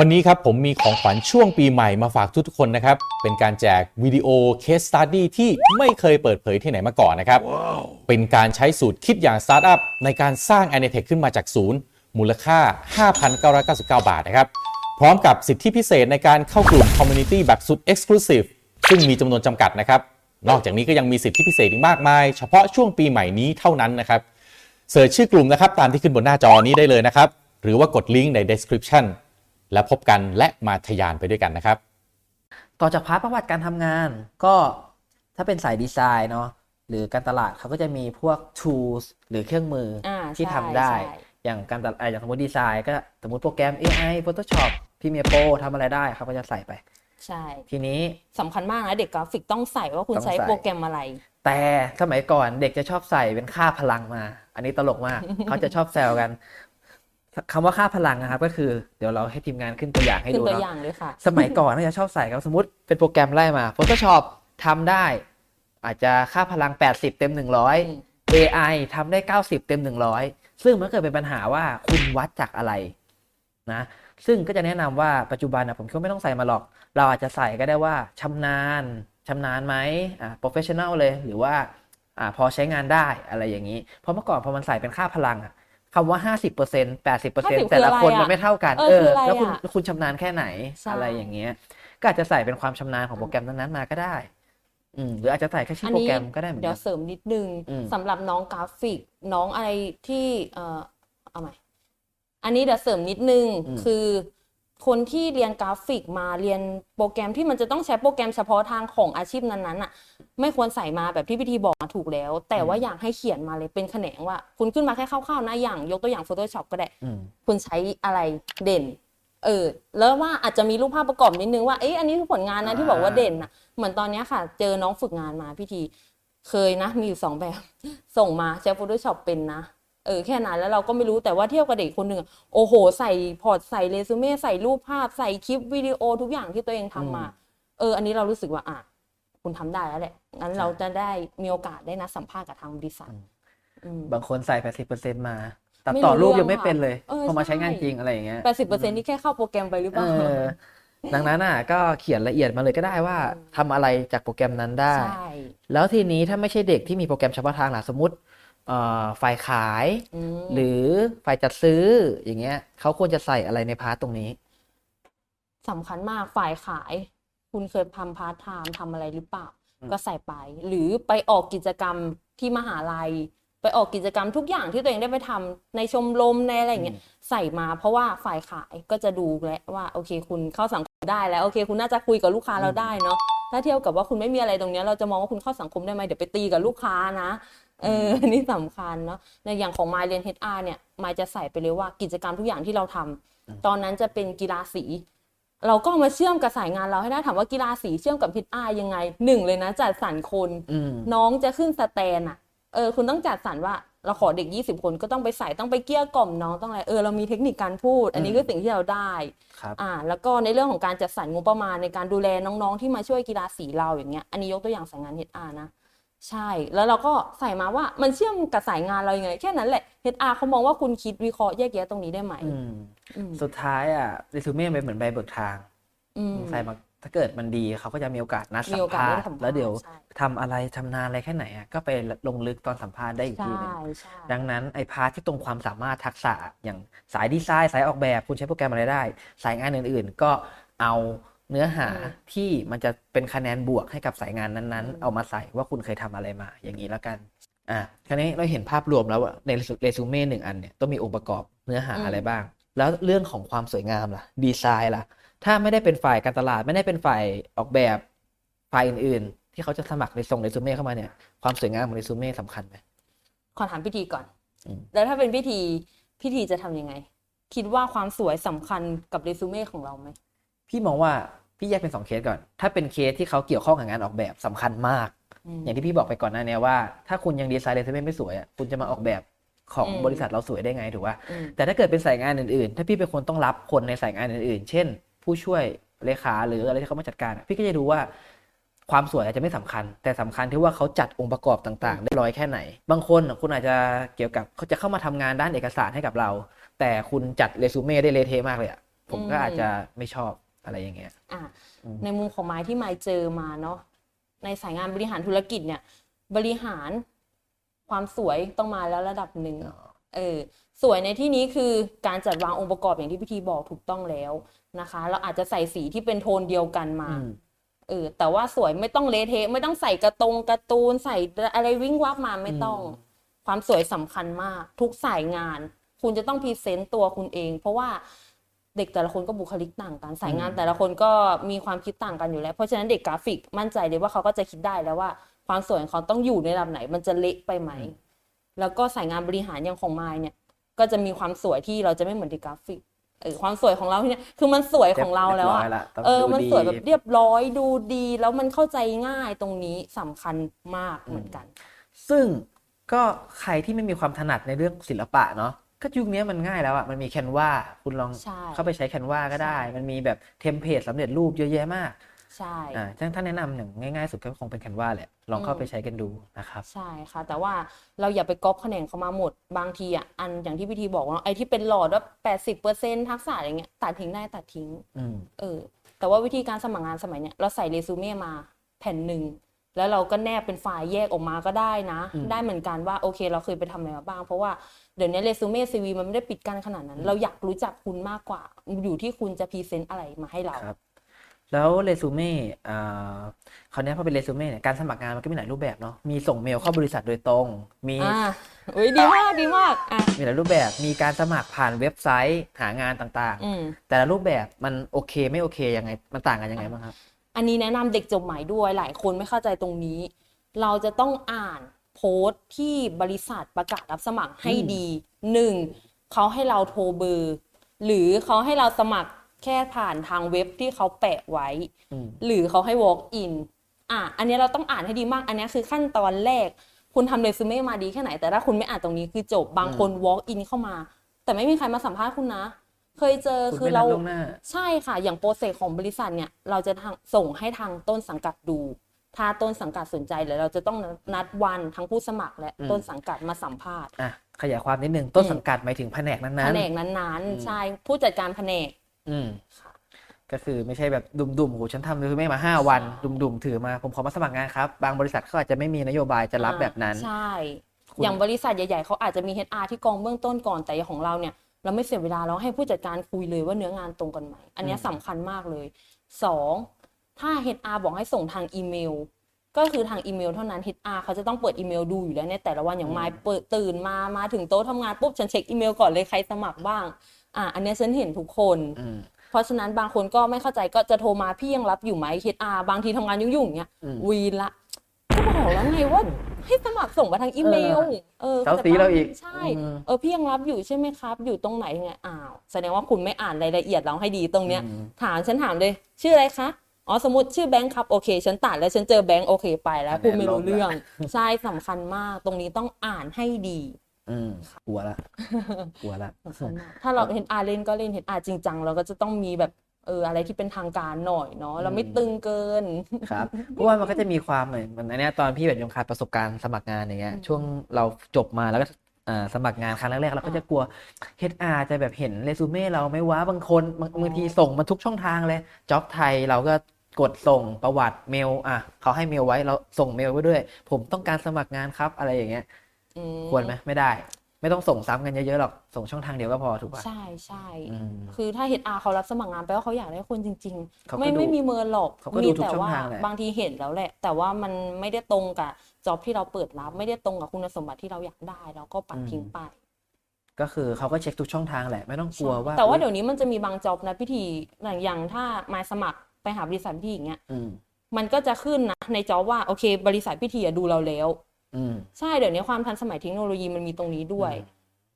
S4: วันนี้ครับผมมีของขวัญช่วงปีใหม่มาฝากทุกๆคนนะครับ เป็นการแจกวิดีโอเคสสตัดดี้ที่ไม่เคยเปิดเผยที่ไหนมาก่อนนะครับเป็นการใช้สูตรคิดอย่างสตาร์ทอัพในการสร้าง a n i t e c h ขึ้นมาจากศูนย์ มูลค่า 5,999 บาทนะครับ พร้อมกับสิทธิพิเศษในการเข้ากลุ่ม Community แบบสุด Exclusive ซึ่งมีจำนวนจำกัดนะครับ นอกจากนี้ก็ยังมีสิทธิพิเศษอีกมากมาย เฉพาะช่วงปีใหม่นี้เท่านั้นนะครับ search ชื่อกลุ่มนะครับตามที่ขึ้นบนหน้าจอนี้ได้เลยนะครับหรือว่ากดลิงก์ใน description และพบกันและมาทะยานไปด้วยกันนะครับ
S1: ต่อจาก part ประวัติการทำงานก็ถ้าเป็นสายดีไซน์เนาะหรือการตลาดเขาก็จะมีพวก tools หรือเครื่องมืออาที่
S2: ใช่
S1: ทำได้
S2: ใช่
S1: อย่างการตลาดอะอย่างสมมติดีไซน์ก็สมมติโปรแกรม AI Photoshop Premiere Pro ทำอะไรได้เขาก็จะใส่ไป
S2: ใช่
S1: ทีนี้
S2: สำคัญมากนะเด็กกราฟิกต้องใส่ว่าคุณ
S1: ต้อง
S2: ใช้
S1: ใส่
S2: โปรแกรมอะไร
S1: แต่สมัยก่อนเด็กจะชอบใส่เป็นค่าพลังมา อันนี้ตลกมากเขาจะชอบแซวกัน คำว่าค่าพลังนะครับ ก็คือเดี๋ยวเราให้ทีมงานขึ้นตัวอย่างให้
S2: ขึ้น
S1: ดู
S2: ตัวอ
S1: เนาะ
S2: ย่างเลยค่ะ
S1: สมัยก่อนเขาจะชอบใส่ครับสมมติเป็นโปรแกรมไล่มา Photoshop ทำได้ อาจจะค่าพลัง 80 เต็ม
S2: อืม
S1: 100 AI ทำได้ 90 เต็ม 100 ซึ่งมันเกิดเป็นปัญหาว่าคุณวัดจากอะไรนะซึ่งก็จะแนะนำว่าปัจจุบันนะผมคิดว่าไม่ต้องใส่มาหรอก เราอาจจะใส่ก็ได้ว่าชำนาญชำนาญไหมอ่า professional เลยหรือว่าอ่าพอใช้งานได้อะไรอย่างนี้ เพราะเมื่อก่อนพอมันใส่เป็นค่าพลังอะ คำว่า50% 80%แต่ละคนมันไม่เท่ากัน
S2: เออคืออะไร
S1: แล้วคุณ
S2: อะ
S1: คุณชำนาญแค่ไหน
S2: ใช่
S1: อะไรอย่างเงี้ย ก็อาจจะใส่เป็นความชำนาญของโปรแกรมนั้นๆมาก็ได้ อืมหรืออาจจะใส่แค่ชื่อโปรแกรมก็ได้เหมือน
S2: เดี๋
S1: กั
S2: ยวนเสริมนิดนึง
S1: อืม
S2: สำหรับน้องกราฟิก น้องอะไรที่เอ่อเอาใหม่อันนี้เดี๋ยวเสริมนิดนึง
S1: อืม
S2: คือ คนที่เรียนกราฟิกมาเรียนโปรแกรมที่มันจะต้องใช้โปรแกรมเฉพาะทางของอาชีพนั้นๆอะ ไม่ควรใส่มาแบบที่พิธีบอกมาถูกแล้ว แต่ว่าอยากให้เขียนมาเลยเป็นแขนงว่า คุณขึ้นมาแค่คร่าวๆนะอย่างยกตัวอย่าง Photoshop ก็ได้
S1: อืม
S2: คุณใช้อะไรเด่น เออ แล้วว่าอาจจะมีรูปภาพประกอบนิดนึงว่าเอ๊ะอันนี้คือผลงานนะที่บอกว่าเด่นนะเหมือนตอนเนี้ยค่ะ เจอน้องฝึกงานมาพี่ทีเคยนะ มีอยู่สองแบบ ส่งมาใช้ Photoshop เป็นนะ เออแค่นั้นแล้วเราก็ไม่รู้แต่ว่าเทียบกับเด็กคนหนึ่งอะโอ้โห ใส่พอร์ตใส่เรซูเม่ใส่รูปภาพใส่คลิปวิดีโอทุกอย่างที่ตัวเองทำมา เออ อันนี้เรารู้สึกว่าอะคุณทำได้แล้วแหละงั้นเราจะได้มีโอกาสได้นัดสัมภาษณ์กับทางบริษัทอืม
S1: บางคนใส่แปดสิบเปอร์เซ็นต์มาตัด
S2: ไม่
S1: ต่อ
S2: รู้
S1: รูป
S2: เรื่อง
S1: ยังไม่เป็นเลย
S2: ค่ะเออ
S1: พอมาใช้
S2: ใช่
S1: งานจริงอะไรอย่างเงี้ย
S2: แปดสิบเปอร์เซ็นต์นี่แค่เข้าโปรแกรมไปหรือเป
S1: เอ
S2: ล่า
S1: อดังนั้นอะก็เขียนละเอียดมาเลยก็ได้ว่าทำอะไรจากโปรแกรมนั้นได้
S2: ใช่
S1: แล้วทีนี้ถ้าไม่ใช่เด็กที่มีโปรแกรมเฉพาะทางล่ะสมมติเอ่อ ฝ่ายขาย
S2: อืม
S1: หรือฝ่ายจัดซื้ออย่างเงี้ยเขาควรจะใส่อะไรใน part ตรงนี้
S2: สำคัญมากฝ่ายขาย คุณเคยทำพาร์ทไทม์ทำอะไรหรือเปล่า ก็ใส่ไป หรือไปออกกิจกรรมที่มหาลัย ไปออกกิจกรรมทุกอย่างที่ตัวเองได้ไปทำในชมรมในอะไรอย่างเงี้ยใส่มาเพราะว่าฝ่ายขายก็จะดูแล้วว่าโอเค คุณเข้าสังคมได้แล้วโอเค คุณน่าจะคุยกับลูกค้าเราได้เนาะถ้าเทียบกับว่าคุณไม่มีอะไรตรงเนี้ยเราจะมองว่าคุณเข้าสังคมได้ไหมเดี๋ยวไปตีกับลูกค้านะ เออนี่สำคัญเนาะในอย่างของมายเรียน HR เนี่ยมายจะใส่ไปเลยว่ากิจกรรมทุกอย่างที่เราทำตอนนั้นจะเป็นกีฬาสี เราก็เอามาเชื่อมกับสายงานเราให้ได้ถามว่ากีฬาสีเชื่อมกับพิทอายังไงหนึ่งเลยนะจัดสรรคน
S1: อืม
S2: น้องจะขึ้นสแตนอะเออคุณต้องจัดสรรว่าเราขอเด็ก 20 คนก็ต้องไปใส่ต้องไปเกลี้ยกล่อมน้องต้องอะไรเออเรามีเทคนิคการพูด อันนี้คือสิ่งที่เราได้
S1: ครับ
S2: อ่า แล้วก็ในเรื่องของการจัดสรรงบประมาณในการดูแลน้องๆ ที่มาช่วยกีฬาสีเราอย่างเงี้ยอันนี้ยกตัวอย่างสายงาน HR นะ ใช่ แล้วเราก็ใส่มาว่ามันเชื่อมกับสายงานเรายังไง แค่นั้นแหละ HR เขามองว่าคุณคิดวิเคราะห์แยกแยะตรงนี้ได้ไหม
S1: อืม
S2: อืม
S1: สุดท้ายอะเรซูเม่เป็นเหมือนใบเบิกทาง
S2: อืม
S1: ใส่มาถ้าเกิดมันดีเขาก็จะมีโอกาสนัด
S2: มี
S1: สัม
S2: โอกาส
S1: ภา
S2: ได้
S1: ษณ์
S2: สัมภาษณ์
S1: แล้วเดี๋ยว
S2: ใช่
S1: ทำอะไรทำนานอะไรแค่ไหนอะก็ไปลงลึกตอนสัมภาษณ์ได้อีกที
S2: ใช่
S1: หนึง
S2: ใช่
S1: ดังนั้นไอ้พาร์ทที่ตรงความสามารถทักษะอย่างสายดีไซน์สายออกแบบคุณใช้โปรแกรมอะไรได้ สายงานอื่น ๆ ก็เอา เนื้อหาที่มันจะเป็นคะแนนบวกให้กับสายงานนั้นๆ เอามาใส่ว่าคุณเคยทำอะไรมา อย่างนี้แล้วกัน อะคราวนี้เราเห็นภาพรวมแล้วว่าในเรซูเม่หนึ่งอันเนี่ยต้องมีองค์ประกอบเนื้อหาอะไรบ้าง แล้วเรื่องของความสวยงามล่ะ ดีไซน์ล่ะ ถ้าไม่ได้เป็นฝ่ายการตลาด ไม่ได้เป็นฝ่ายออกแบบฝ่ายอื่นๆ ที่เขาจะสมัครในส่งเรซูเม่เข้ามาเนี่ย ความสวยงามของเรซูเม่สำคัญไหม
S2: ขอถามพิธีก่อน
S1: อืม
S2: แล้วถ้าเป็นพิธีพิธีจะทำยังไง คิดว่าความสวยสำคัญกับเรซูเม่ของเราไหม
S1: พี่มองว่าพี่แยกเป็นสองเคสก่อน ถ้าเป็นเคสที่เขาเกี่ยวข้องกับงานออกแบบสำคัญมาก
S2: อืม
S1: อย่างที่พี่บอกไปก่อนหน้านี้ว่า ถ้าคุณยังดีไซน์เรซูเม่ไม่สวยอะคุณจะมาออกแบบของ
S2: อืม
S1: บริษัทเราสวยได้ไงถูกป่ะ
S2: อืม
S1: แต่ถ้าเกิดเป็นสายงานอื่นๆ ถ้าพี่เป็นคนต้องรับคนในสายงานอื่นๆ เช่น ผู้ช่วยเลขาหรืออะไรที่เขามาจัดการอะพี่ก็จะดูว่าความสวยอาจจะไม่สำคัญ แต่สำคัญที่ว่าเขาจัดองค์ประกอบต่างๆ ได้ร้อยแค่ไหน บางคนอะคุณอาจจะเกี่ยวกับเขาจะเข้ามาทำงานด้านเอกสารให้กับเรา แต่คุณจัดเรซูเม่ได้เละเทะมากเลยอะผมก็
S2: อืม
S1: อาจจะไม่ชอบ อะไรอย่างเงี้ย
S2: อะ
S1: อืม
S2: ในมุมของไม้ที่ไม้เจอมาเนาะในสายงานบริหารธุรกิจเนี่ย บริหารความสวยต้องมาแล้วระดับหนึ่งเออสวยในที่นี้คือการจัดวางองค์ประกอบอย่างที่พี่ทีบอกถูกต้องแล้วนะคะ เราอาจจะใส่สีที่เป็นโทนเดียวกันมา
S1: อืม
S2: เออแต่ว่าสวยไม่ต้องเละเทะไม่ต้องใส่กระตรงการ์ตูนใส่อะไรวิ่งวับมาไม่ต้อง
S1: อืม
S2: ความสวยสำคัญมาก ทุกสายงาน คุณจะต้อง present ตัวคุณเอง เพราะว่า เด็กแต่ละคนก็บุคลิกต่างกัน สายงานแต่ละคนก็มีความคิดต่างกันอยู่แล้ว เพราะฉะนั้นเด็กกราฟิกมั่นใจเลยว่าเขาก็จะคิดได้แล้วว่าความสวยของเขาต้องอยู่ในระดับไหน มันจะเละไปไหม แล้วก็สายงานบริหารอย่างของมายเนี่ย ก็จะมีความสวยที่เราจะไม่เหมือนเด็กกราฟิกเออความสวยของเราที่เนี่ยคือมันสวยของเราแล้วอะ
S1: เรียบร้อยละต้อง
S2: เออ
S1: ดู
S2: มัน
S1: ดี
S2: สวยแบบเรียบร้อยดูดี แล้วมันเข้าใจง่ายตรงนี้สำคัญมากเหมือนกัน
S1: ซึ่งก็ใครที่ไม่มีความถนัดในเรื่องศิลปะเนาะ ก็ยุคนี้มันง่ายแล้วอะมันมี Canva คุณลอง
S2: ใช่
S1: เข้าไปใช้ Canva ก็ได้
S2: ใช่
S1: มันมีแบบ template สำเร็จรูปเยอะแยะมาก
S2: ใช่
S1: อ่าถ้าแนะนำอย่างง่ายๆสุดก็คงเป็น Canva แหละ ลองเข้าไปใช้กันดูนะครับ
S2: ใช่ค่ะ แต่ว่าเราอย่าไปก๊อป Canva เขามาหมด บางทีอะ อันอย่างที่พี่ทีบอกว่าไอ้ที่เป็นหลอดว่าแปดสิบเปอร์เซ็นต์ทักษะอะไรเงี้ย ตัดทิ้งได้ตัดทิ้ง
S1: อืม
S2: เออ แต่ว่าวิธีการสมัครงานสมัยเนี้ยเราใส่เรซูเม่มาแผ่นหนึ่ง แล้วเราก็แนบเป็นไฟล์แยกออกมาก็ได้นะ
S1: อืม
S2: ได้เหมือนกันว่าโอเค เราเคยไปทำอะไรมาบ้าง เพราะว่าเดี๋ยวนี้ resume CV มันไม่ได้ปิดกั้นขนาดนั้น เราอยากรู้จักคุณมากกว่า อยู่ที่คุณจะ present อะไรมาให้เรา
S1: ครับ แล้วเรซูเม่อ่าคราวนี้พอเป็นเรซูเม่เนี่ยการสมัครงานมันก็มีหลายรูปแบบเนาะมีส่งเมลเข้าบริษัทโดยตรง มี
S2: อ่าอุ้ยดีมากดีมากอะ
S1: มีหลายรูปแบบมีการสมัครผ่านเว็บไซต์หางานต่าง
S2: อืม
S1: ๆ แต่ละรูปแบบมันโอเคไม่โอเคยังไงมันต่างกันยังไงบ้างครับ
S2: อันนี้แนะนำเด็กจบใหม่ด้วยหลายคนไม่เข้าใจตรงนี้ เราจะต้องอ่านโพสต์ที่บริษัทประกาศรับสมัครให้
S1: อืม
S2: ดีหนึ่งเขาให้เราโทรเบอร์ หรือเขาให้เราสมัครแค่ผ่านทางเว็บที่เขาแปะไว้
S1: อืม
S2: หรือเขาให้ walk in อะอันนี้เราต้องอ่านให้ดีมาก อันนี้คือขั้นตอนแรก คุณทำเรซูเม่มาดีแค่ไหน แต่ถ้าคุณไม่อ่านตรงนี้คือจบบางคน walk in เข้ามา แต่ไม่มีใครมาสัมภาษณ์คุณนะ เคยเจอ
S1: คุณ
S2: คือ
S1: ไม่
S2: เรา
S1: นัดล่วงหน้า
S2: ใช่ค่ะ อย่างโปรเซสของบริษัทเนี่ย เราจะทางส่งให้ทางต้นสังกัดดู ถ้าต้นสังกัดสนใจเลยเราจะต้องนัดวันทั้งผู้สมัคร และ
S1: อืม
S2: ต้นสังกัดมาสัมภาษณ์
S1: อะขยายความนิดนึงต้น
S2: อืม
S1: สังกัดหมายถึงแผนกนั้น
S2: แผ
S1: ๆ
S2: นกนั้น
S1: อืม
S2: ๆใช่ผู้จัดการแผนก
S1: อืม
S2: ค่ะ
S1: ก็คือไม่ใช่แบบดุมๆโหฉันทำเรซูเม่มาห้าวัน ดุมๆถือมาผมขอมาสมัครงานครับ บางบริษัทเขาอาจจะไม่มีนโยบายจะรับแบบนั้น
S2: ใช่
S1: คุณ
S2: อย่างบริษัทใหญ่ๆเขาอาจจะมี HR ที่กองเบื้องต้นก่อนแต่อย่างของเราเนี่ย เราไม่เสียเวลาเราให้ผู้จัดการคุยเลยว่าเนื้องานตรงกันไหมอันเนี้ยสำคัญมากเลยสองถ้า HR บอกให้ส่งทางอีเมล ก็คือทางอีเมลเท่านั้น HR เขาจะต้องเปิดอีเมลดูอยู่แล้วในแต่ละวันอย่าง
S1: อืม
S2: มายเปิดตื่นมามาถึงโต๊ะทำงานปุ๊บฉันเช็คอีเมลก่อนเลยใครสมัครบ้าง อะอันเนี้ยฉันเห็นทุกคน
S1: อืม
S2: เพราะฉะนั้นบางคนก็ไม่เข้าใจก็จะโทรมาพี่ยังรับอยู่ไหม HR บางทีทำงานยุ่งๆอย่างเงี้ย
S1: อืม
S2: วีนละก็บอกแล้วไงว่า ให้สมัครส่งมาทางอีเมลเออ
S1: เซาซีเราอีก
S2: ใช่
S1: อืม
S2: เออพี่ยังรับอยู่ใช่ไหมครับ อยู่ตรงไหนไงอ้าวแสดงว่าคุณไม่อ่านรายละเอียดเราให้ดีตรงเนี้ย
S1: อืม
S2: ถามฉันถามเลย ชื่ออะไรคะอ๋อสมมติชื่อแบงค์ครับโอเค ฉันตัดแล้วฉันเจอแบงค์โอเคไปแล้วพูดไม่รู้เรื่องใช่สำคัญมากตรงนี้ต้องอ่านให้ดี
S1: อืมกลัวละกลัวละ
S2: สำคัญมากถ้าเราเห็นอาเล่นก็เล่นเห็นอาจริงจังเราก็จะต้องมีแบบ เอออะไรที่เป็นทางการหน่อยเนาะเราไม่ตึงเกิน
S1: ครับเพราะว่ามันก็จะมีความเหมือนมันอันเนี้ยตอนพี่แบบยังขาดประสบการณ์สมัครงานอย่างเงี้ย
S2: อืม
S1: ช่วงเราจบมาแล้วก็อ่าสมัครงานครั้งแรกๆเราก็จะกลัว HR จะแบบเห็นเรซูเม่เราไหม่ว่าบางคนบางบางทีส่งมาทุกช่องทางเลยจ็อบไทยเราก็กดส่งประวัติเมลอะเขาให้เมลไว้เราส่งเมลไว้ด้วย ผมต้องการสมัครงานครับอะไรอย่างเงี้ย
S2: อืม
S1: ควรไหมไม่ได้ ไม่ต้องส่งซ้ำกันเยอะๆหรอก ส่งช่องทางเดียวก็พอถูกป่ะ
S2: ใช่ใช่
S1: อืม
S2: คือถ้า HR เขารับสมัครงานแปลว่าเขาอยากได้คนจริง
S1: เขา
S2: ๆ
S1: ก็
S2: ไม่
S1: ดู
S2: ไม่มีเมินหรอก
S1: เขาก็ดู
S2: มี
S1: ทุก
S2: แต่
S1: ช่อง
S2: ว่า
S1: ทางแหละ
S2: บางทีเห็นแล้วแหละ แต่ว่ามันไม่ได้ตรงกับจ็อบที่เราเปิดรับ ไม่ได้ตรงกับคุณสมบัติที่เราอยากได้เราก็ปัดทิ้งไป
S1: ก็คือเขาก็เช็คทุกช่องทางแหละ ไม่ต้องกลัวว่า
S2: แต่ว่า
S1: อุ๊ย
S2: เดี๋ยวนี้มันจะมีบางจ็อบนะพี่ทีอย่างอย่างถ้ามาสมัครไปหาบริษัทพี่อย่างเงี้ย
S1: อืม
S2: มันก็จะขึ้นนะในจ็อบว่าโอเค บริษัทพี่ทีอะดูเราแล้ว
S1: อืม
S2: ใช่เดี๋ยวนี้ความทันสมัยเทคโนโลยีมันมีตรงนี้ด้วย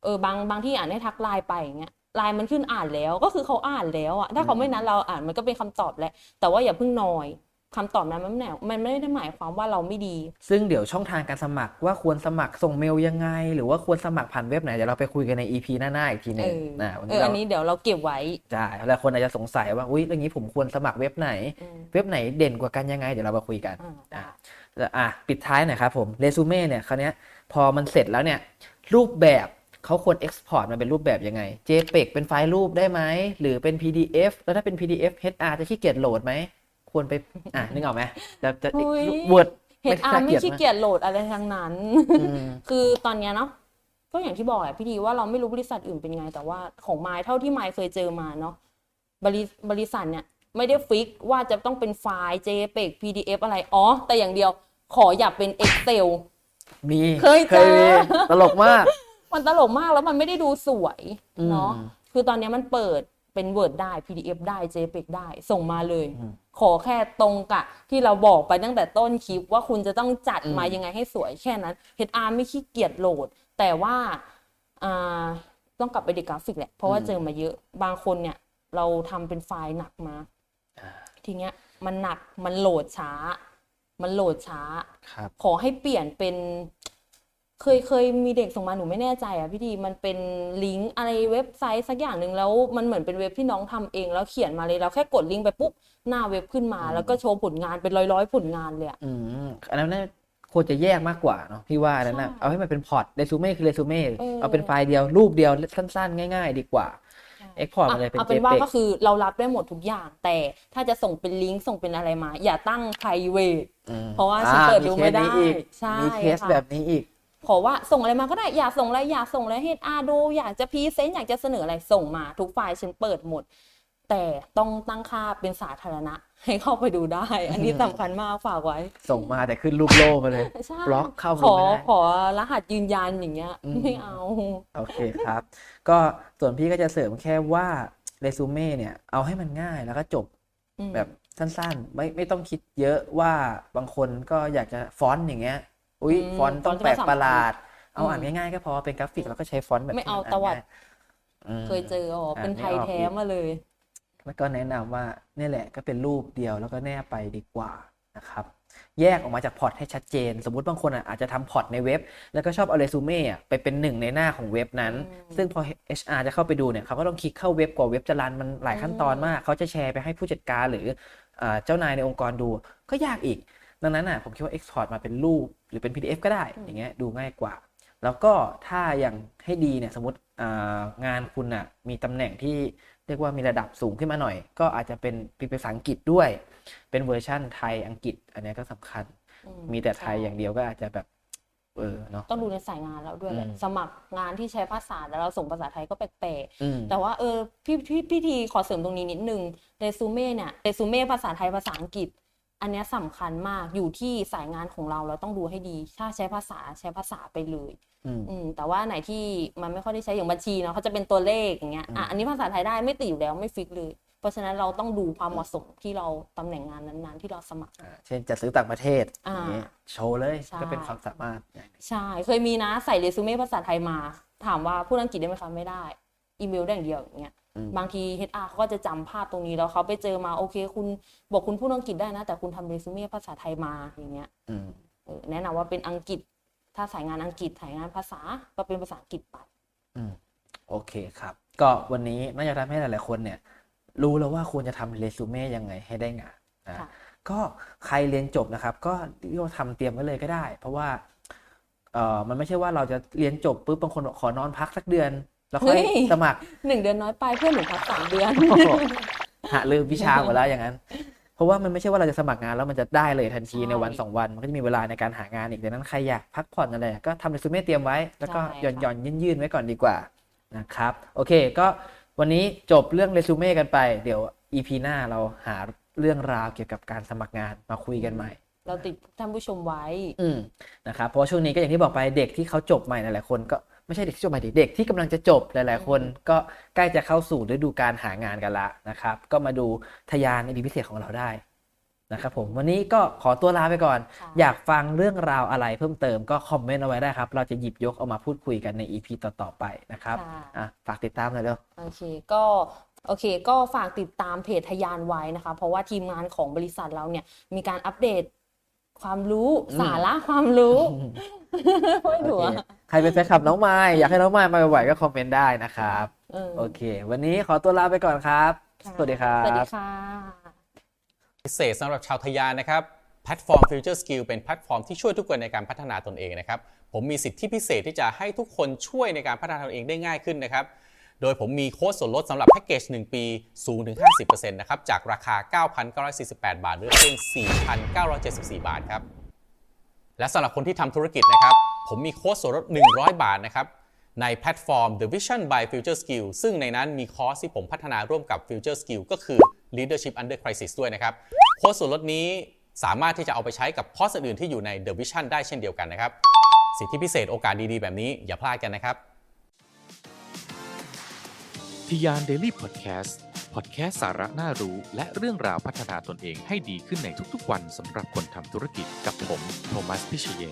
S2: เออบางบางที่อ่านให้ทักไลน์ไปอย่างเงี้ยไลน์มันขึ้นอ่านแล้วก็คือเขาอ่านแล้วอะถ้าเขาไม่นัดเราอ่านมันก็เป็นคำตอบแหละแต่ว่าอย่าเพิ่งนอยคำตอบนั้นมันไม่ได้มันไม่ได้หมายความว่าเราไม่ดี
S1: ซึ่งเดี๋ยวช่องทางการสมัครว่าควรสมัครส่งเมลยังไง หรือว่าควรสมัครผ่านเว็บไหนเดี๋ยวเราไปคุยกันใน EP หน้าๆอีกทีห
S2: เอ
S1: นึง
S2: อ
S1: นะวัน
S2: เอ
S1: นี้
S2: อ
S1: เรา
S2: อันนี้เดี๋ยวเราเก็บไว้
S1: ใช่หลายคนอาจจะสงสัยว่าอุ้ยอย่างนี้ผมควรสมัครเว็บไหน
S2: อืม
S1: เว็บไหนเด่นกว่ากันยังไง เดี๋ยวเรามาคุยกัน
S2: อ่าได้
S1: แล้วอะปิดท้ายหน่อยครับผมเรซูเม่เนี่ยคราวเนี้ยพอมันเสร็จแล้วเนี่ยรูปแบบเขาควร export มันเป็นรูปแบบยังไง JPEG เป็นไฟล์รูปได้ไหม หรือเป็น PDF แล้วถ้าเป็น PDF HR จะขี้เกียจโหลดไหม ควรไป อะนึกออกไหมจะจะ
S2: อุ๊ย
S1: Word
S2: เห็นอาร์ไม่ขี้
S1: นะ
S2: เกียจโหลดอะไรทั้งนั้น
S1: อืม
S2: คือตอนเนี้ยเนาะก็อย่างที่บอกแหละพี่ดีว่าเราไม่รู้บริษัทอื่นเป็นไง แต่ว่าของไมล์เท่าที่ไมล์เคยเจอมาเนาะบริบริษัทเนี่ย ไม่ได้ฟิกว่าจะต้องเป็นไฟล์ JPEG PDF อะไร อ๋อ แต่อย่างเดียวขออย่าเป็น Excel
S1: มี
S2: เคยเจอ
S1: มีตลกมาก
S2: มันตลกมากแล้วมันไม่ได้ดูสวยเนาะ
S1: อืม
S2: คือตอนเนี้ยมันเปิดเป็น Word ได้ PDF ได้ JPEG ได้ส่งมาเลย
S1: อืม
S2: ขอแค่ตรงกับที่เราบอกไปตั้งแต่ต้นคลิปว่าคุณจะต้องจัด
S1: อืม
S2: มายังไงให้สวยแค่นั้น HR ไม่ขี้เกียจโหลด แต่ว่าอ่าต้องกลับไปดีกราฟิกแหละ เพราะว่าเจอมาเยอะบางคนเนี่ย เราทำเป็นไฟล์หนักมา ทีเนี้ยมันหนักมันโหลดช้า มันโหลดช้า
S1: ครับ
S2: ขอให้เปลี่ยนเป็น เคยเคยมีเด็กส่งมาหนูไม่แน่ใจอะพี่ทีมันเป็นลิงก์อะไรเว็บไซต์สักอย่างหนึ่งแล้วมันเหมือนเป็นเว็บที่น้องทำเอง แล้วเขียนมาเลยเราแค่กดลิงก์ไปปุ๊บหน้าเว็บขึ้นมา แล้วก็โชว์ผลงานเป็นร้อยร้อยๆผลงานเลยอะ
S1: อืมอันนั้นน่าควรจะแยกมากกว่าเนาะพี่ว่าอันนั้นนะ
S2: ใช่
S1: เอาให้มันเป็น port resume คือเรซูเม่
S2: เออ
S1: เอาเป็นไฟล์เดียวรูปเดียวสั้นๆ ง่าย ๆ ดีกว่า export มาเลยเป็น
S2: เอาเป็นว่า
S1: JPEG
S2: ก็คือเรารับได้หมดทุกอย่าง แต่ถ้าจะส่งเป็นลิงก์ส่งเป็นอะไรมา อย่าตั้ง private
S1: อืม
S2: เพราะว่าฉัน
S1: อ่
S2: เปิดดูไม่ได้
S1: เคสนี้อีก
S2: ใช่
S1: มีเคส
S2: ค่ะ
S1: แบบนี้อีก
S2: ขอว่าส่งอะไรมาก็ได้อยากส่งอะไรอยากส่งอะไรให้ HR ดูอยากจะ present อยากจะเสนออะไรส่งมา ทุกไฟล์ฉันเปิดหมด แต่ต้องตั้งค่าเป็นสาธารณะ ให้เข้าไปดูได้ อันนี้สำคัญมากฝากไว้
S1: ส่งมาแต่ขึ้นรูปโล่มาเลย
S2: ใช่
S1: บล็อกเข้า
S2: ขอ
S1: ไม่ได้
S2: ขอรหัสยืนยันอย่างเงี้ย
S1: อืม
S2: ไม่เอา
S1: โอเคครับ ก็ส่วนพี่ก็จะเสริมแค่ว่าเรซูเม่เนี่ย เอาให้มันง่ายแล้วก็จบ
S2: อืม
S1: แบบสั้นๆ ไม่ไม่ต้องคิดเยอะว่าบางคนก็อยากจะฟอนต์อย่างเงี้ย อุ้ย
S2: อืม
S1: ฟอนต์ต้อง
S2: ฟอนต์
S1: แปลก
S2: ไม่สำคัญ
S1: ประหลาด เอา
S2: อืม
S1: อ่านง่ายๆก็พอเป็นกราฟิกแล้วก็ใช้ฟอนต์แบบ
S2: ไม่เอา
S1: ที่น
S2: ตวัด
S1: ง่ายอืม
S2: เคยเจออ๋อเป็น
S1: อ่านไม่
S2: ไทย
S1: ออก
S2: แท้
S1: อีก
S2: มาเลย
S1: แล้วก็แนะนำว่าเนี่ยแหละก็เป็นรูปเดียวแล้วก็แนบไปดีกว่านะครับแยกออกมาจาก port ให้ชัดเจน สมมุติบางคนอะอาจจะทำ port ในเว็บ แล้วก็ชอบเอาเรซูเม่อะไปเป็นหนึ่งในหน้าของเว็บนั้น ซึ่งพอ HR จะเข้าไปดูเนี่ยเขาก็ต้องคลิกเข้าเว็บกว่าเว็บจะ run มันหลายขั้นตอนมาก เขาจะแชร์ไปให้ผู้จัดการหรืออ่าเจ้านายในองค์กรดู ก็ยากอีก ดังนั้นอะผมคิดว่า Export มาเป็นรูปหรือเป็น PDF ก็ได้ อย่างเงี้ยดูง่ายกว่า แล้วก็ถ้าอย่างให้ดีเนี่ยสมมติอ่างานคุณอะมีตำแหน่งที่ เรียกว่ามีระดับสูงขึ้นมาหน่อย ก็อาจจะเป็นเป็นภาษาอังกฤษด้วย เป็นเวอร์ชั่นไทยอังกฤษ อันเนี้ยก็สำคัญ
S2: อื
S1: มีแต่ไทยอย่างเดียวก็อาจจะแบบเออเนาะ
S2: ต้องดูในสายงานเราด้วยแหละ
S1: อืม
S2: สมัครงานที่ใช้ภาษาแล้วเราส่งภาษาไทยก็แปลก
S1: อืม
S2: ๆแต่ว่าเออพี่พี่พี่ทีขอเสริมตรงนี้นิดนึงเรซูเม่เนี่ยเรซูเม่ภาษาไทยภาษาอังกฤษ อันเนี้ยสำคัญมากอยู่ที่สายงานของเราเราต้องดูให้ดี ถ้าใช้ภาษาใช้ภาษาไปเลย
S1: อืม
S2: อืมแต่ว่าไหนที่มันไม่ค่อยได้ใช้อย่างบัญชีเนาะเขาจะเป็นตัวเลขอย่างเงี้ยอะอันนี้ภาษาไทยได้ไม่ติดอยู่แล้วไม่ฟิกเลย เพราะฉะนั้นเราต้องดูความเหมาะสมที่เราตำแหน่งงานนั้นๆ ที่เราสมัคร
S1: อ่าเช่นจะซื้อต่างประเทศ
S2: อ่า
S1: อย่างเงี้ยโชว์เลย
S2: ใช่
S1: ก็เป็นความสามารถอย่างหนึ่ง
S2: ใช่เคยมีนะใส่เรซูเม่ภาษาไทยมา ถามว่าพูดอังกฤษได้ไหมคะไม่ได้ อีเมลได้อย่างเดียวอย่างเงี้ย
S1: อืม
S2: บางที HR เขาก็จะจำภาพตรงนี้แล้วเขาไปเจอมาโอเค คุณบอกคุณพูดอังกฤษได้นะ แต่คุณทำเรซูเม่ภาษาไทยมาอย่างเงี้ย
S1: อืม
S2: เออแนะนำว่าเป็นอังกฤษ ถ้าสายงานอังกฤษสายงานภาษาก็เป็นภาษาอังกฤษไป
S1: อืมโอเคครับ ก็วันนี้น่าจะทำให้หลาย ๆ คนเนี่ย รู้แล้วว่าควรจะทำเรซูเม่ยังไงให้ได้งานนะ
S2: ค่ะ
S1: ก็ใครเรียนจบนะครับ ก็เรียกว่าทำเตรียมไว้เลยก็ได้ เพราะว่าเออมันไม่ใช่ว่าเราจะเรียนจบปุ๊บบางคนบอกขอนอนพักสักเดือน แล้วค่อย
S2: เฮ้ย
S1: สมัคร
S2: หนึ่งเดือนน้อยไปเพื่อนหนูพักสามเดือน
S1: โอ้โหหาลืมวิชาหมดแล้วอย่างนั้น เพราะว่ามันไม่ใช่ว่าเราจะสมัครงานแล้วมันจะได้เลยทันที
S2: ใช่
S1: ในวันสองวัน มันก็จะมีเวลาในการหางานอีกดังนั้นใครอยากพักผ่อนอะไรก็ทำเรซูเม่เตรียมไว้ แล้วก็
S2: ใช่
S1: หย่อน
S2: ค่ะ
S1: หย่อนยื่นยื่นๆไว้ก่อนดีกว่านะครับโอเค ก็วันนี้จบเรื่องเรซูเม่กันไป เดี๋ยว EP หน้าเราหาเรื่องราวเกี่ยวกับการสมัครงานมาคุยกันใหม่
S2: เราติดท่านผู้ชมไว้
S1: อืมนะครับเพราะว่าช่วงนี้ก็อย่างที่บอกไปเด็กที่เขาจบใหม่หลายๆคนก็ ไม่ใช่เด็กที่จบใหม่ดิเด็กที่กำลังจะจบหลาย ๆ คน ก็ใกล้จะเข้าสู่ฤดูการหางานกันละนะครับ ก็มาดูทยานในพิเศษของเราได้นะครับผมวันนี้ก็ขอตัวลาไปก่อน
S2: ค่ะ
S1: อยากฟังเรื่องราวอะไรเพิ่มเติมก็คอมเมนต์เอาไว้ได้ครับ เราจะหยิบยกเอามาพูดคุยกันใน EP ต่อ ๆ ไปนะครับ
S2: ค่ะ
S1: อะฝากติดตามหน่อยเร็ว
S2: โอเคก็โอเค ก็ฝากติดตามเพจทะยานไว้นะคะ เพราะว่าทีมงานของบริษัทเราเนี่ยมีการอัปเดต ความรู้
S1: อืม
S2: สาระความรู้ไม่
S1: โอ
S2: ถูก
S1: เคใครเป็นแฟนคลับน้องไม้อยากให้น้องไม้มาบ่อยๆก็คอมเมนต์ได้นะครับ
S2: เออ
S1: โอเค วันนี้ขอตัวลาไปก่อนครับ สวัสดีครับ
S2: สวัสดีค่ะ
S4: พิเศษสำหรับชาวทะยานนะครับแพลตฟอร์ม Future Skill เป็นแพลตฟอร์มที่ช่วยทุกคนในการพัฒนาตนเองนะครับ ผมมีสิทธิพิเศษที่จะให้ทุกคนช่วยในการพัฒนาตนเองได้ง่ายขึ้นนะครับ โดยผมมีโค้ดส่วนลดสำหรับแพ็กเกจ 1 ปีสูงถึง 50%นะครับ จากราคา 9,948 บาทเหลือเพียง 4,974 บาทครับ และสำหรับคนที่ทำธุรกิจนะครับ ผมมีโค้ดส่วนลด 100 บาทนะครับ ในแพลตฟอร์ม The Vision by Future Skill ซึ่งในนั้นมีคอร์สที่ผมพัฒนาร่วมกับ Future Skill ก็คือ Leadership Under Crisis ด้วยนะครับ โค้ดส่วนลดนี้สามารถที่จะเอาไปใช้กับคอร์สอื่นที่อยู่ใน The Vision ได้เช่นเดียวกันนะครับ สิทธิพิเศษโอกาสดีๆ แบบนี้อย่าพลาดกันนะครับ
S5: ทยาน Daily Podcast พอดแคสต์สาระน่ารู้ และเรื่องราวพัฒนาตนเองให้ดีขึ้นในทุกๆวันสำหรับคนทำธุรกิจกับผม โทมัส พิเชย